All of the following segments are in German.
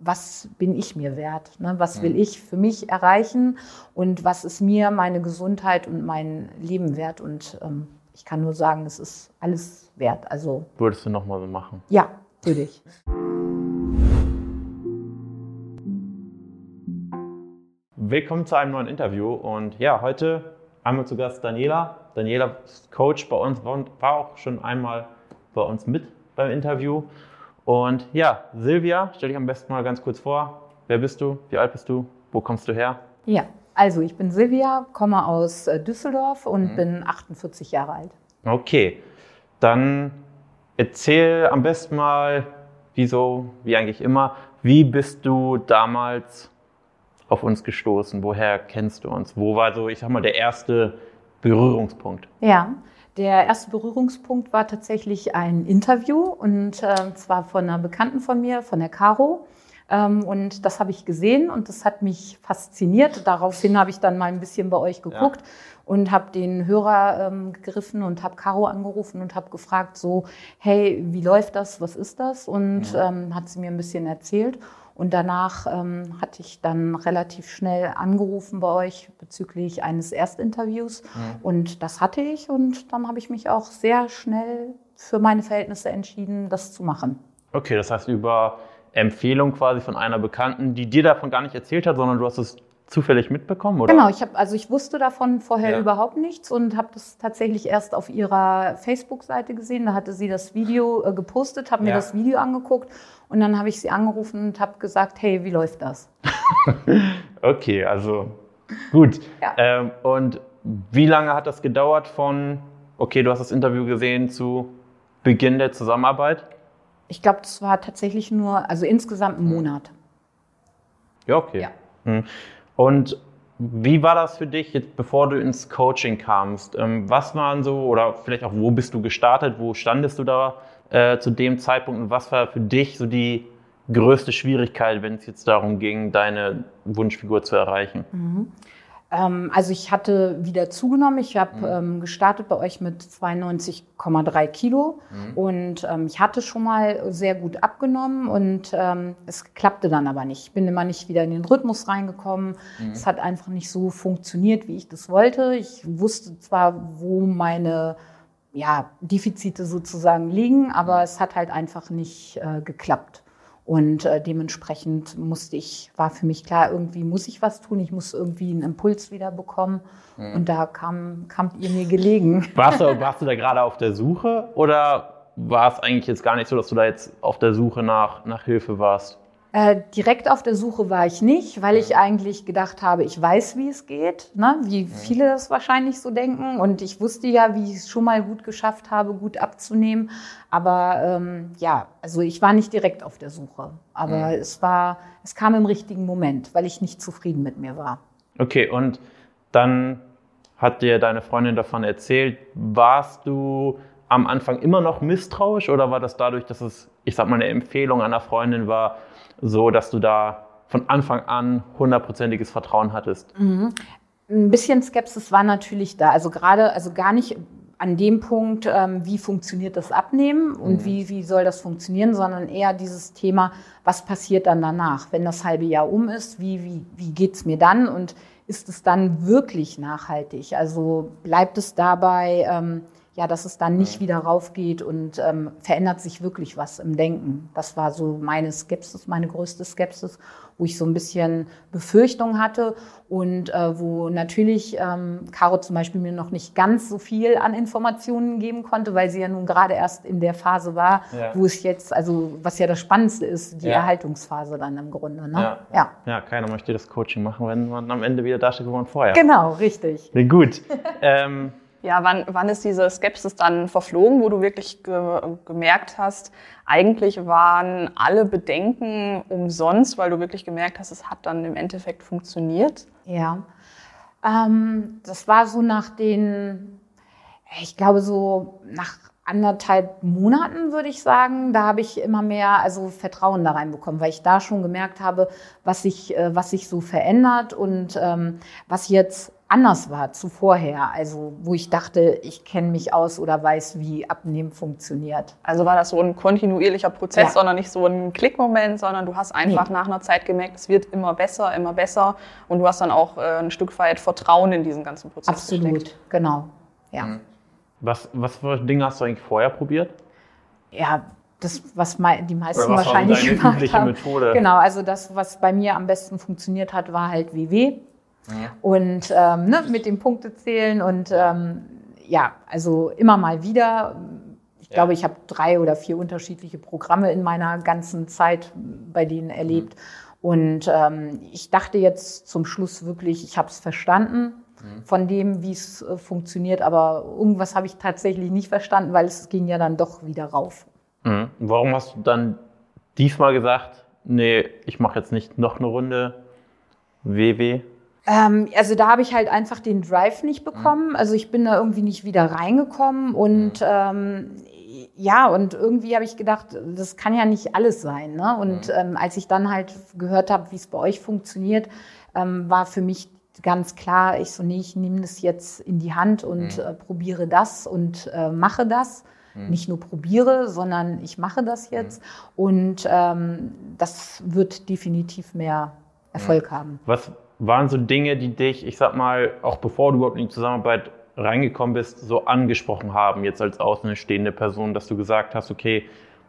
was bin ich mir wert? Ne? Was will ich für mich erreichen und was ist mir meine Gesundheit und mein Leben wert? Und ähm, ich kann nur sagen, es ist alles wert. Also Würdest du nochmal so machen? ja, würde ich. Willkommen zu einem neuen Interview und ja, heute einmal zu Gast Daniela. Daniela ist Coach bei uns, war auch schon einmal bei uns mit beim Interview. Und ja, Silvia, stell dich am besten mal ganz kurz vor. Wer bist du? Wie alt bist du? Wo kommst du her? Ja, also ich bin Silvia, komme aus äh, Düsseldorf und bin 48 Jahre alt. Okay, dann erzähl am besten mal, wieso, wie eigentlich immer, wie bist du damals auf uns gestoßen? Woher kennst du uns? Wo war so, ich sag mal, der erste Berührungspunkt? Ja, der erste Berührungspunkt war tatsächlich ein Interview und äh, zwar von einer Bekannten von mir, von der Caro. Ähm, und das habe ich gesehen und das hat mich fasziniert. Daraufhin habe ich dann mal ein bisschen bei euch geguckt und habe den Hörer ähm, gegriffen und habe Caro angerufen und habe gefragt, so, hey, wie läuft das, was ist das? Und ähm, hat sie mir ein bisschen erzählt. Und danach ähm, hatte ich dann relativ schnell angerufen bei euch bezüglich eines Erstinterviews. Und das hatte ich. Und dann habe ich mich auch sehr schnell für meine Verhältnisse entschieden, das zu machen. Okay, das heißt über Empfehlung quasi von einer Bekannten, die dir davon gar nicht erzählt hat, sondern du hast es zufällig mitbekommen, oder? Genau, ich habe also ich wusste davon vorher Ja. überhaupt nichts und habe das tatsächlich erst auf ihrer Facebook-Seite gesehen. Da hatte sie das Video äh, gepostet, habe mir Ja. das Video angeguckt und dann habe ich sie angerufen und habe gesagt, hey, wie läuft das? Okay, also gut. Ja. Ähm, und wie lange hat das gedauert von, okay, du hast das Interview gesehen, zu Beginn der Zusammenarbeit? Ich glaube, das war tatsächlich nur, also insgesamt ein Monat. Ja, okay. Hm. Und wie war das für dich, jetzt, bevor du ins Coaching kamst? Ähm, was waren so, oder vielleicht auch, wo bist du gestartet? Wo standest du da äh, zu dem Zeitpunkt? Und was war für dich so die größte Schwierigkeit, wenn es jetzt darum ging, deine Wunschfigur zu erreichen? Ähm, also ich hatte wieder zugenommen. Ich habe ähm, gestartet bei euch mit 92,3 Kilo und ähm, ich hatte schon mal sehr gut abgenommen und ähm, es klappte dann aber nicht. Ich bin immer nicht wieder in den Rhythmus reingekommen. Es hat einfach nicht so funktioniert, wie ich das wollte. Ich wusste zwar, wo meine ja, Defizite sozusagen liegen, aber es hat halt einfach nicht äh, geklappt. Und äh, dementsprechend musste ich, war für mich klar, irgendwie muss ich was tun, ich muss irgendwie einen Impuls wieder bekommen. Und da kam, kamt ihr mir gelegen. Warst du, warst du da gerade auf der Suche oder war es eigentlich jetzt gar nicht so, dass du da jetzt auf der Suche nach, nach Hilfe warst? Äh, direkt auf der Suche war ich nicht, weil ich eigentlich gedacht habe, ich weiß, wie es geht, ne? wie viele das wahrscheinlich so denken. Und ich wusste ja, wie ich es schon mal gut geschafft habe, gut abzunehmen. Aber ähm, ja, also ich war nicht direkt auf der Suche. Aber es war, es kam im richtigen Moment, weil ich nicht zufrieden mit mir war. Okay, und dann hat dir deine Freundin davon erzählt. Warst du am Anfang immer noch misstrauisch oder war das dadurch, dass es, ich sag mal, eine Empfehlung einer Freundin war, so dass du da von Anfang an hundertprozentiges Vertrauen hattest? Ein bisschen Skepsis war natürlich da. Also gerade, also gar nicht an dem Punkt, ähm, wie funktioniert das Abnehmen und wie, wie soll das funktionieren, sondern eher dieses Thema, was passiert dann danach, wenn das halbe Jahr um ist, wie, wie, wie geht's mir dann und ist es dann wirklich nachhaltig? Also bleibt es dabei, ähm, ja, dass es dann nicht wieder raufgeht und ähm, verändert sich wirklich was im Denken. Das war so meine Skepsis, meine größte Skepsis, wo ich so ein bisschen Befürchtung hatte und äh, wo natürlich ähm, Caro zum Beispiel mir noch nicht ganz so viel an Informationen geben konnte, weil sie ja nun gerade erst in der Phase war, Ja. wo es jetzt, also was ja das Spannendste ist, die Ja. Erhaltungsphase dann im Grunde. Ne? Ja. ja. Ja, keiner möchte das Coaching machen, wenn man am Ende wieder da steht, wo man vorher. Genau, richtig. Gut. ähm, Ja, wann, wann ist diese Skepsis dann verflogen, wo du wirklich ge gemerkt hast, eigentlich waren alle Bedenken umsonst, weil du wirklich gemerkt hast, es hat dann im Endeffekt funktioniert? Ja, ähm, das war so nach den, ich glaube so nach anderthalb Monaten würde ich sagen, da habe ich immer mehr also Vertrauen da reinbekommen, weil ich da schon gemerkt habe, was sich, äh, was sich so verändert und ähm, was jetzt anders war zu vorher. Also wo ich dachte, ich kenne mich aus oder weiß, wie Abnehmen funktioniert. Also war das so ein kontinuierlicher Prozess, ja. sondern nicht so ein Klickmoment, sondern du hast einfach nee. nach einer Zeit gemerkt, es wird immer besser, immer besser und du hast dann auch äh, ein Stück weit Vertrauen in diesen ganzen Prozess Absolut, gesteckt. genau. Ja. Mhm. Was, was für Dinge hast du eigentlich vorher probiert? Ja, das, was die meisten wahrscheinlich gemacht haben. Methode? Genau, also das, was bei mir am besten funktioniert hat, war halt WW. Und ähm, ne, mit dem Punktezählen und ähm, ja, also immer mal wieder. Ich ja. glaube, ich habe drei oder vier unterschiedliche Programme in meiner ganzen Zeit bei denen erlebt. Mhm. Und ähm, ich dachte jetzt zum Schluss wirklich, ich habe es verstanden mhm. von dem, wie es äh, funktioniert, aber irgendwas habe ich tatsächlich nicht verstanden, weil es ging ja dann doch wieder rauf. Mhm. Warum hast du dann diesmal gesagt, nee, ich mache jetzt nicht noch eine Runde WW? Ähm, also da habe ich halt einfach den Drive nicht bekommen. Mhm. Also ich bin da irgendwie nicht wieder reingekommen und mhm. ähm, ja, und irgendwie habe ich gedacht, das kann ja nicht alles sein. Ne? Und mhm. ähm, als ich dann halt gehört habe, wie es bei euch funktioniert, ähm, war für mich ganz klar, ich so, nee, ich nehme das jetzt in die Hand und äh, probiere das und äh, mache das. Nicht nur probiere, sondern ich mache das jetzt. Und ähm, das wird definitiv mehr Erfolg haben. Was, waren so Dinge, die dich, ich sag mal, auch bevor du überhaupt in die Zusammenarbeit reingekommen bist, so angesprochen haben, jetzt als außenstehende Person, dass du gesagt hast, okay,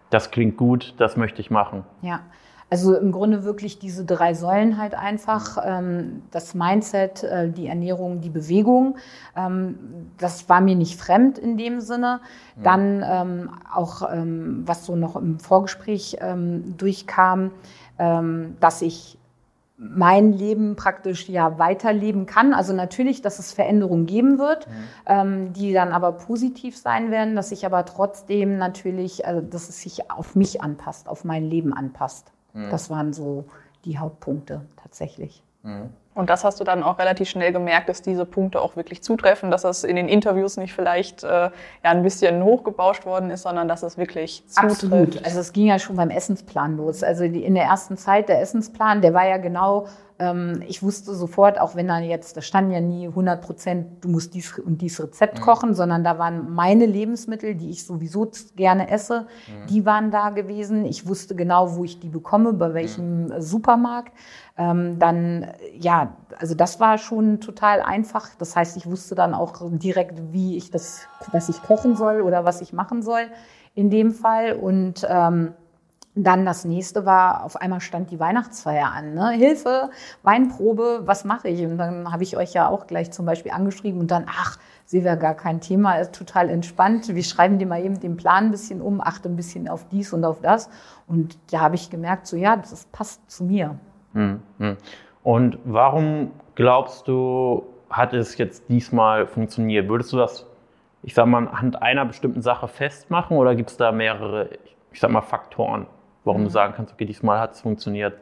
das klingt gut, das möchte ich machen? Ja, also im Grunde wirklich diese drei Säulen halt einfach, ähm, das Mindset, äh, die Ernährung, die Bewegung, ähm, das war mir nicht fremd in dem Sinne. Dann ähm, auch, ähm, was so noch im Vorgespräch ähm, durchkam, ähm, dass ich mein Leben praktisch ja weiterleben kann. Also natürlich, dass es Veränderungen geben wird, mhm. ähm, die dann aber positiv sein werden, dass ich aber trotzdem natürlich, also dass es sich auf mich anpasst, auf mein Leben anpasst. Mhm. Das waren so die Hauptpunkte tatsächlich. Mhm. Und das hast du dann auch relativ schnell gemerkt, dass diese Punkte auch wirklich zutreffen, dass das in den Interviews nicht vielleicht äh, ja ein bisschen hochgebauscht worden ist, sondern dass es wirklich zutrifft. Absolut. Also es ging ja schon beim Essensplan los. Also die, in der ersten Zeit der Essensplan, der war ja genau ich wusste sofort, auch wenn da jetzt, da stand ja nie 100 Prozent, du musst dies und dies Rezept mhm. kochen, sondern da waren meine Lebensmittel, die ich sowieso gerne esse, mhm. die waren da gewesen. Ich wusste genau, wo ich die bekomme, bei welchem mhm. Supermarkt. Ähm, dann, ja, also das war schon total einfach. Das heißt, ich wusste dann auch direkt, wie ich das, was ich kochen soll oder was ich machen soll in dem Fall. Und ähm, dann das nächste war, auf einmal stand die Weihnachtsfeier an. Ne? Hilfe, Weinprobe, was mache ich? Und dann habe ich euch ja auch gleich zum Beispiel angeschrieben und dann, ach, sie wäre gar kein Thema, ist total entspannt. Wir schreiben dir mal eben den Plan ein bisschen um, achte ein bisschen auf dies und auf das. Und da habe ich gemerkt, so ja, das passt zu mir. Hm, hm. Und warum glaubst du, hat es jetzt diesmal funktioniert? Würdest du das, ich sag mal, anhand einer bestimmten Sache festmachen oder gibt es da mehrere, ich sag mal, Faktoren? Warum du mhm. sagen kannst, okay, diesmal hat es funktioniert?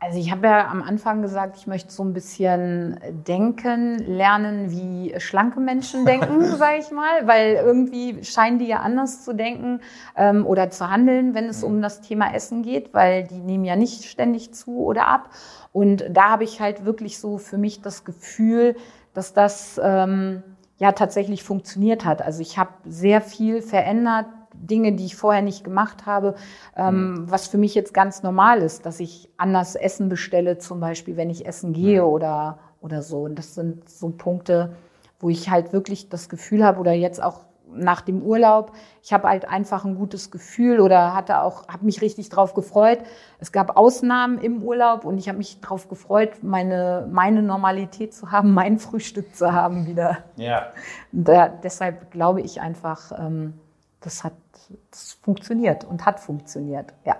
Also ich habe ja am Anfang gesagt, ich möchte so ein bisschen denken, lernen, wie schlanke Menschen denken, sage ich mal, weil irgendwie scheinen die ja anders zu denken ähm, oder zu handeln, wenn es mhm. um das Thema Essen geht, weil die nehmen ja nicht ständig zu oder ab. Und da habe ich halt wirklich so für mich das Gefühl, dass das ähm, ja tatsächlich funktioniert hat. Also ich habe sehr viel verändert Dinge, die ich vorher nicht gemacht habe, ähm, mhm. was für mich jetzt ganz normal ist, dass ich anders Essen bestelle, zum Beispiel, wenn ich essen gehe mhm. oder, oder so. Und das sind so Punkte, wo ich halt wirklich das Gefühl habe oder jetzt auch nach dem Urlaub, ich habe halt einfach ein gutes Gefühl oder hatte auch, habe mich richtig drauf gefreut. Es gab Ausnahmen im Urlaub und ich habe mich drauf gefreut, meine, meine Normalität zu haben, mein Frühstück zu haben wieder. Ja. Da, deshalb glaube ich einfach, ähm, das hat das funktioniert und hat funktioniert, ja.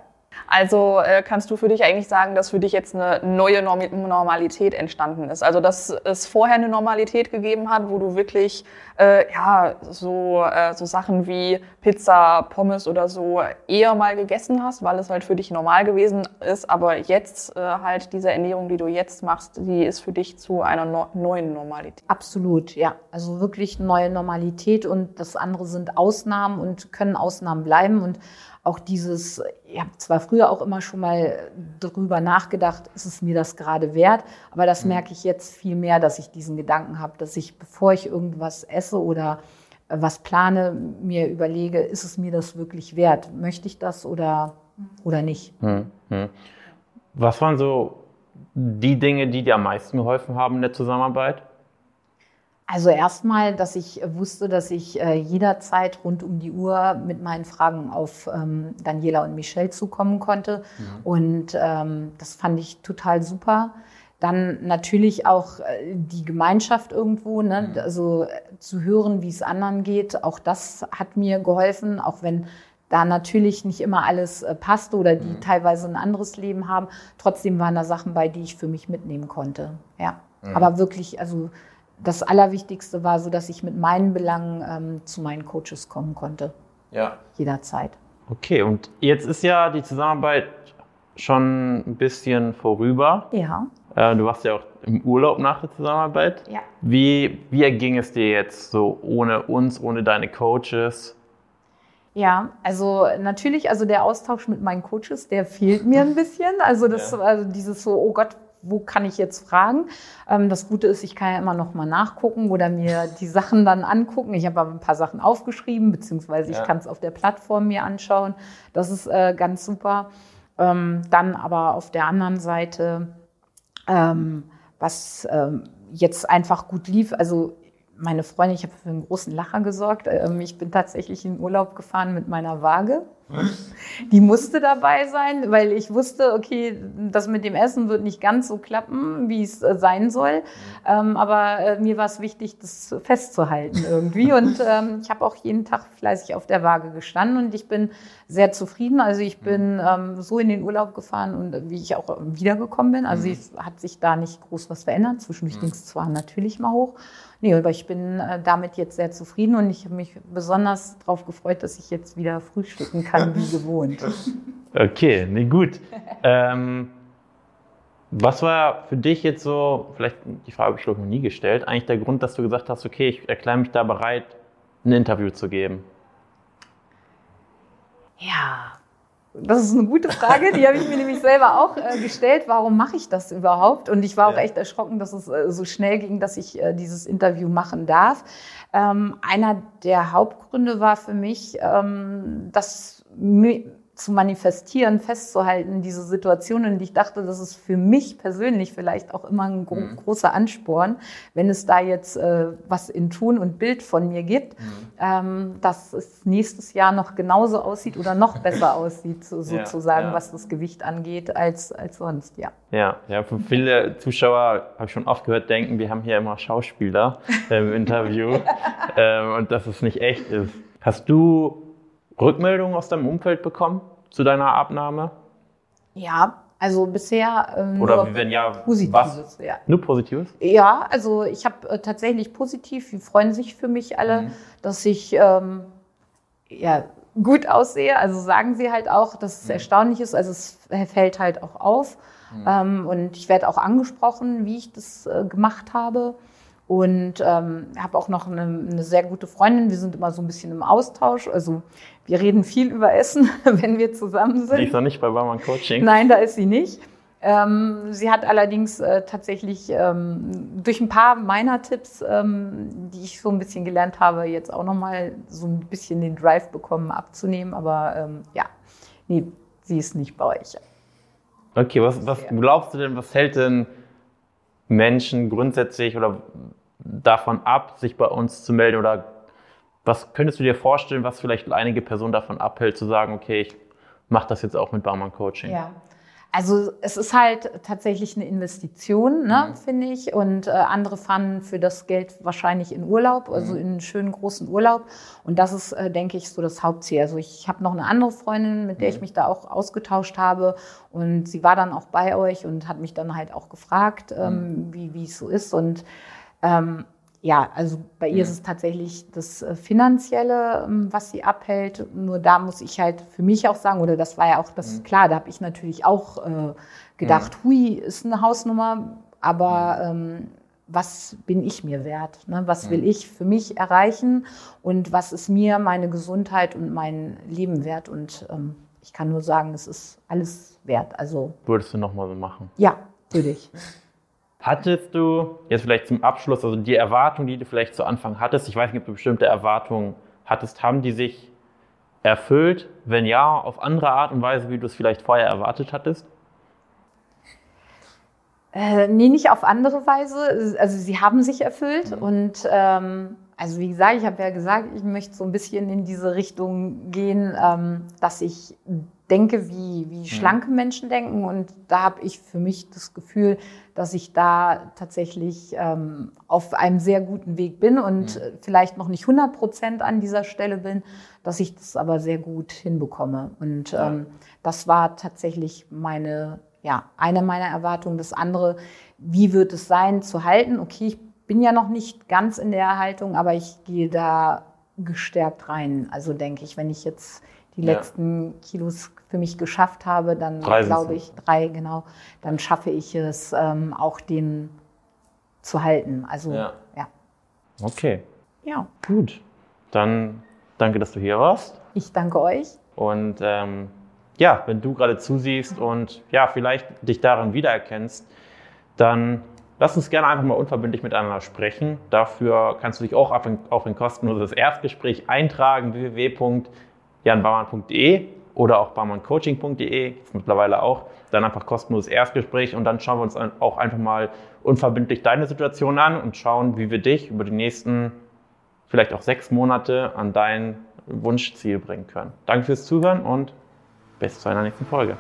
Also äh, kannst du für dich eigentlich sagen, dass für dich jetzt eine neue Normalität entstanden ist? Also dass es vorher eine Normalität gegeben hat, wo du wirklich äh, ja so äh, so Sachen wie Pizza, Pommes oder so eher mal gegessen hast, weil es halt für dich normal gewesen ist. Aber jetzt äh, halt diese Ernährung, die du jetzt machst, die ist für dich zu einer no neuen Normalität. Absolut, ja. Also wirklich neue Normalität und das andere sind Ausnahmen und können Ausnahmen bleiben und auch dieses, ich habe zwar früher auch immer schon mal darüber nachgedacht, ist es mir das gerade wert, aber das mhm. merke ich jetzt viel mehr, dass ich diesen Gedanken habe, dass ich, bevor ich irgendwas esse oder äh, was plane, mir überlege, ist es mir das wirklich wert? Möchte ich das oder, oder nicht? Mhm. Was waren so die Dinge, die dir am meisten geholfen haben in der Zusammenarbeit? Also erstmal, dass ich wusste, dass ich äh, jederzeit rund um die Uhr mit meinen Fragen auf ähm, Daniela und Michelle zukommen konnte. Mhm. Und ähm, das fand ich total super. Dann natürlich auch äh, die Gemeinschaft irgendwo, ne? Mhm. also äh, zu hören, wie es anderen geht. Auch das hat mir geholfen, auch wenn da natürlich nicht immer alles äh, passte oder die mhm. teilweise ein anderes Leben haben. Trotzdem waren da Sachen bei, die ich für mich mitnehmen konnte. Ja, aber wirklich, also das Allerwichtigste war so, dass ich mit meinen Belangen ähm, zu meinen Coaches kommen konnte. Ja. Jederzeit. Okay, und jetzt ist ja die Zusammenarbeit schon ein bisschen vorüber. Ja. Äh, du warst ja auch im Urlaub nach der Zusammenarbeit. Ja. Wie, wie erging es dir jetzt so ohne uns, ohne deine Coaches? Ja, also natürlich, also der Austausch mit meinen Coaches, der fehlt mir ein bisschen. Also das, ja. also dieses so, oh Gott, wo kann ich jetzt fragen? Ähm, das Gute ist, ich kann ja immer noch mal nachgucken oder mir die Sachen dann angucken. Ich habe aber ein paar Sachen aufgeschrieben, beziehungsweise ich ja. kann es auf der Plattform mir anschauen. Das ist äh, ganz super. Ähm, dann aber auf der anderen Seite, ähm, was ähm, jetzt einfach gut lief, also meine Freundin, ich habe für einen großen Lacher gesorgt. Ähm, ich bin tatsächlich in Urlaub gefahren mit meiner Waage. Die musste dabei sein, weil ich wusste, okay, das mit dem Essen wird nicht ganz so klappen, wie es äh, sein soll. Ähm, aber äh, mir war es wichtig, das festzuhalten irgendwie. Und ähm, ich habe auch jeden Tag fleißig auf der Waage gestanden und ich bin sehr zufrieden. Also ich bin ähm, so in den Urlaub gefahren und wie ich auch wiedergekommen bin. Also es hat sich da nicht groß was verändert. Zwischendurch ging es zwar natürlich mal hoch. Nee, aber ich bin äh, damit jetzt sehr zufrieden und ich habe mich besonders darauf gefreut, dass ich jetzt wieder frühstücken kann, wie gewohnt. Okay, nee, gut. ähm, was war für dich jetzt so, vielleicht die Frage habe ich glaube noch nie gestellt, eigentlich der Grund, dass du gesagt hast, okay, ich erkläre mich da bereit, ein Interview zu geben? Ja, das ist eine gute Frage, die habe ich mir nämlich selber auch äh, gestellt. Warum mache ich das überhaupt? Und ich war auch ja. echt erschrocken, dass es äh, so schnell ging, dass ich äh, dieses Interview machen darf. Ähm, einer der Hauptgründe war für mich, ähm, dass zu manifestieren, festzuhalten, diese Situationen. Und ich dachte, das ist für mich persönlich vielleicht auch immer ein gro mhm. großer Ansporn, wenn es da jetzt äh, was in Ton und Bild von mir gibt, mhm. ähm, dass es nächstes Jahr noch genauso aussieht oder noch besser aussieht, so, sozusagen, ja, ja. was das Gewicht angeht, als, als sonst, ja. Ja, ja, für viele Zuschauer habe ich schon oft gehört, denken, wir haben hier immer Schauspieler im Interview ähm, und dass es nicht echt ist. Hast du Rückmeldungen aus deinem Umfeld bekommen zu deiner Abnahme? Ja, also bisher ähm, Oder nur wenn ja, Positives. Was? Ja. Nur Positives? Ja, also ich habe äh, tatsächlich positiv, die freuen sich für mich alle, mhm. dass ich ähm, ja, gut aussehe. Also sagen sie halt auch, dass es mhm. erstaunlich ist. Also es fällt halt auch auf. Mhm. Ähm, und ich werde auch angesprochen, wie ich das äh, gemacht habe. Und ähm, habe auch noch eine, eine, sehr gute Freundin. Wir sind immer so ein bisschen im Austausch. Also wir reden viel über Essen, wenn wir zusammen sind. Die ist noch nicht bei Barmann Coaching. Nein, da ist sie nicht. Ähm, sie hat allerdings äh, tatsächlich ähm, durch ein paar meiner Tipps, ähm, die ich so ein bisschen gelernt habe, jetzt auch nochmal so ein bisschen den Drive bekommen, abzunehmen. Aber ähm, ja, nee, sie ist nicht bei euch. Okay, was, was glaubst du denn, was hält denn Menschen grundsätzlich oder davon ab, sich bei uns zu melden? Oder was könntest du dir vorstellen, was vielleicht einige Personen davon abhält, zu sagen, okay, ich mache das jetzt auch mit Barmann Coaching? Ja. Also es ist halt tatsächlich eine Investition, ne, mhm. finde ich. Und äh, andere fahren für das Geld wahrscheinlich in Urlaub, also mhm. in einen schönen großen Urlaub. Und das ist, äh, denke ich, so das Hauptziel. Also ich habe noch eine andere Freundin, mit der mhm. ich mich da auch ausgetauscht habe. Und sie war dann auch bei euch und hat mich dann halt auch gefragt, ähm, mhm. wie, wie es so ist. Und ähm, ja, also bei ihr ist es tatsächlich das äh, Finanzielle, ähm, was sie abhält. Nur da muss ich halt für mich auch sagen, oder das war ja auch das, mhm. klar, da habe ich natürlich auch äh, gedacht, mhm. hui, ist eine Hausnummer, aber mhm. ähm, was bin ich mir wert? Ne? Was will ich für mich erreichen und was ist mir meine Gesundheit und mein Leben wert? Und ähm, ich kann nur sagen, es ist alles wert. Also Würdest du nochmal so machen? ja, würde ich. Hattest du jetzt vielleicht zum Abschluss, also die Erwartungen, die du vielleicht zu Anfang hattest, ich weiß nicht, ob du bestimmte Erwartungen hattest, haben die sich erfüllt? Wenn ja, auf andere Art und Weise, wie du es vielleicht vorher erwartet hattest? Äh, nee, nicht auf andere Weise. Also sie haben sich erfüllt und ähm, also wie gesagt, ich habe ja gesagt, ich möchte so ein bisschen in diese Richtung gehen, ähm, dass ich denke, wie, wie schlanke Menschen denken. Und da habe ich für mich das Gefühl, dass ich da tatsächlich ähm, auf einem sehr guten Weg bin und äh, vielleicht noch nicht 100 Prozent an dieser Stelle bin, dass ich das aber sehr gut hinbekomme. Und ähm, das war tatsächlich meine, ja, eine meiner Erwartungen. Das andere, wie wird es sein zu halten? Okay, ich bin ja noch nicht ganz in der Haltung, aber ich gehe da gestärkt rein. Also denke ich, wenn ich jetzt die Ja. letzten Kilos für mich geschafft habe, dann glaube ich, drei, genau, dann schaffe ich es ähm, auch den zu halten. Also Ja. ja. Okay, ja. gut. Dann danke, dass du hier warst. Ich danke euch. Und ähm, ja, wenn du gerade zusiehst und ja, vielleicht dich darin wiedererkennst, dann lass uns gerne einfach mal unverbindlich miteinander sprechen. Dafür kannst du dich auch auf ein, auf ein kostenloses Erstgespräch eintragen, www.janbaumann.de oder auch baumanncoaching.de, ist mittlerweile auch. Dann einfach kostenloses Erstgespräch und dann schauen wir uns auch einfach mal unverbindlich deine Situation an und schauen, wie wir dich über die nächsten vielleicht auch sechs Monate an dein Wunschziel bringen können. Danke fürs Zuhören und bis zu einer nächsten Folge.